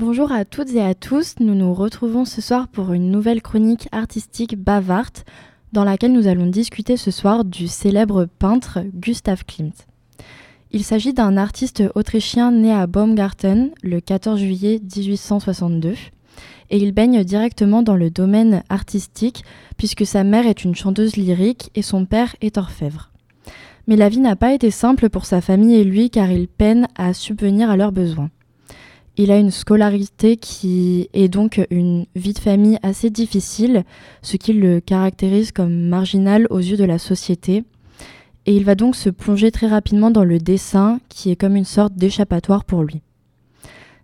Bonjour à toutes et à tous, nous nous retrouvons ce soir pour une nouvelle chronique artistique bavarte dans laquelle nous allons discuter ce soir du célèbre peintre Gustav Klimt. Il s'agit d'un artiste autrichien né à Baumgarten le 14 juillet 1862 et il baigne directement dans le domaine artistique puisque sa mère est une chanteuse lyrique et son père est orfèvre. Mais la vie n'a pas été simple pour sa famille et lui car il peine à subvenir à leurs besoins. Il a une scolarité qui est donc une vie de famille assez difficile, ce qui le caractérise comme marginal aux yeux de la société. Et il va donc se plonger très rapidement dans le dessin, qui est comme une sorte d'échappatoire pour lui.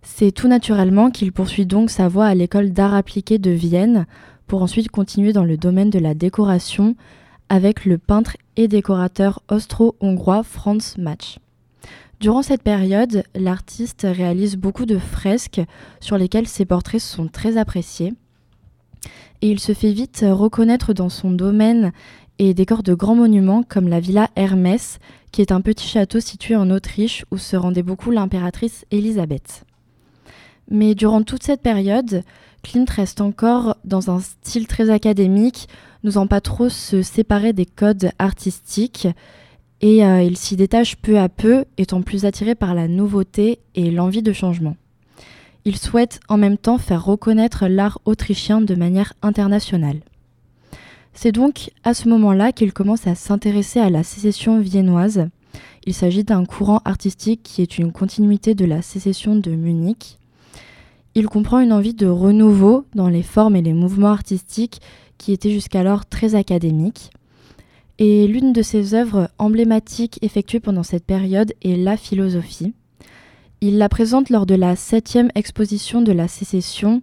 C'est tout naturellement qu'il poursuit donc sa voie à l'école d'art appliqué de Vienne, pour ensuite continuer dans le domaine de la décoration avec le peintre et décorateur austro-hongrois Franz Matsch. Durant cette période, l'artiste réalise beaucoup de fresques sur lesquelles ses portraits sont très appréciés. Et il se fait vite reconnaître dans son domaine et décore de grands monuments comme la villa Hermès, qui est un petit château situé en Autriche où se rendait beaucoup l'impératrice Élisabeth. Mais durant toute cette période, Klimt reste encore dans un style très académique, n'osant pas trop se séparer des codes artistiques, et euh, il s'y détache peu à peu, étant plus attiré par la nouveauté et l'envie de changement. Il souhaite en même temps faire reconnaître l'art autrichien de manière internationale. C'est donc à ce moment-là qu'il commence à s'intéresser à la sécession viennoise. Il s'agit d'un courant artistique qui est une continuité de la sécession de Munich. Il comprend une envie de renouveau dans les formes et les mouvements artistiques qui étaient jusqu'alors très académiques. Et l'une de ses œuvres emblématiques effectuées pendant cette période est La philosophie. Il la présente lors de la septième exposition de la sécession,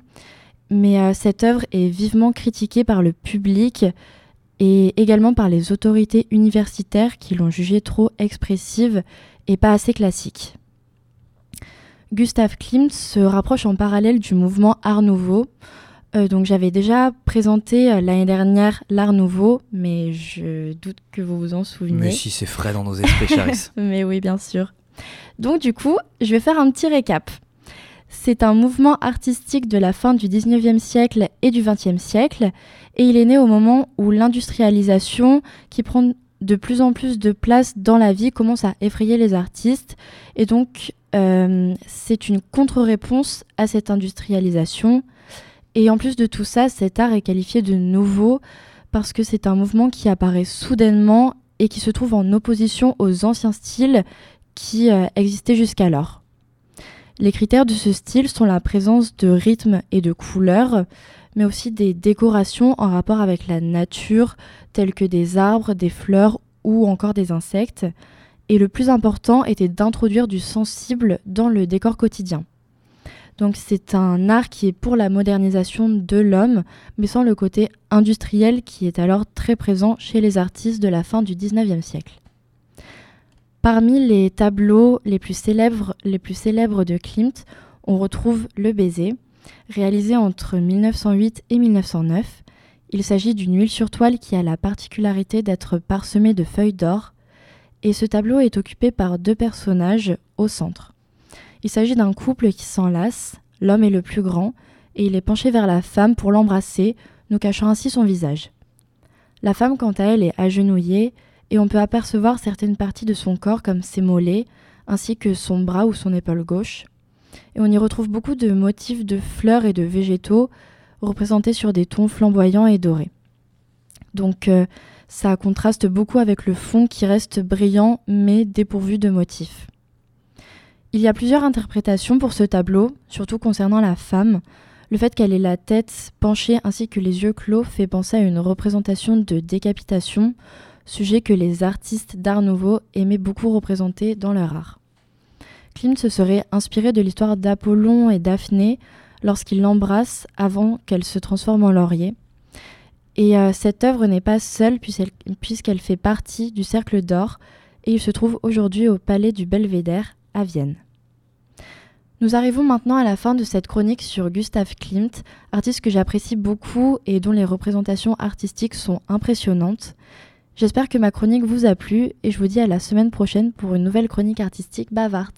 mais euh, cette œuvre est vivement critiquée par le public et également par les autorités universitaires qui l'ont jugée trop expressive et pas assez classique. Gustav Klimt se rapproche en parallèle du mouvement Art Nouveau, euh, donc j'avais déjà présenté euh, l'année dernière l'Art Nouveau, mais je doute que vous vous en souvenez. Mais si c'est frais dans nos esprits, Charis. mais oui, bien sûr. Donc du coup, je vais faire un petit récap. C'est un mouvement artistique de la fin du 19e siècle et du 20e siècle, et il est né au moment où l'industrialisation, qui prend de plus en plus de place dans la vie, commence à effrayer les artistes. Et donc, euh, c'est une contre-réponse à cette industrialisation et en plus de tout ça, cet art est qualifié de nouveau parce que c'est un mouvement qui apparaît soudainement et qui se trouve en opposition aux anciens styles qui euh, existaient jusqu'alors. Les critères de ce style sont la présence de rythme et de couleurs, mais aussi des décorations en rapport avec la nature, telles que des arbres, des fleurs ou encore des insectes. Et le plus important était d'introduire du sensible dans le décor quotidien. Donc c'est un art qui est pour la modernisation de l'homme, mais sans le côté industriel qui est alors très présent chez les artistes de la fin du 19e siècle. Parmi les tableaux les plus célèbres de Klimt, on retrouve Le baiser, réalisé entre 1908 et 1909. Il s'agit d'une huile sur toile qui a la particularité d'être parsemée de feuilles d'or, et ce tableau est occupé par deux personnages au centre. Il s'agit d'un couple qui s'enlace, l'homme est le plus grand, et il est penché vers la femme pour l'embrasser, nous cachant ainsi son visage. La femme, quant à elle, est agenouillée, et on peut apercevoir certaines parties de son corps comme ses mollets, ainsi que son bras ou son épaule gauche. Et on y retrouve beaucoup de motifs de fleurs et de végétaux, représentés sur des tons flamboyants et dorés. Donc euh, ça contraste beaucoup avec le fond qui reste brillant mais dépourvu de motifs. Il y a plusieurs interprétations pour ce tableau, surtout concernant la femme. Le fait qu'elle ait la tête penchée ainsi que les yeux clos fait penser à une représentation de décapitation, sujet que les artistes d'art nouveau aimaient beaucoup représenter dans leur art. Klimt se serait inspiré de l'histoire d'Apollon et Daphné lorsqu'il l'embrasse avant qu'elle se transforme en laurier. Et euh, cette œuvre n'est pas seule puisqu'elle fait partie du Cercle d'Or et il se trouve aujourd'hui au Palais du Belvédère à Vienne. Nous arrivons maintenant à la fin de cette chronique sur Gustav Klimt, artiste que j'apprécie beaucoup et dont les représentations artistiques sont impressionnantes. J'espère que ma chronique vous a plu et je vous dis à la semaine prochaine pour une nouvelle chronique artistique bavarde.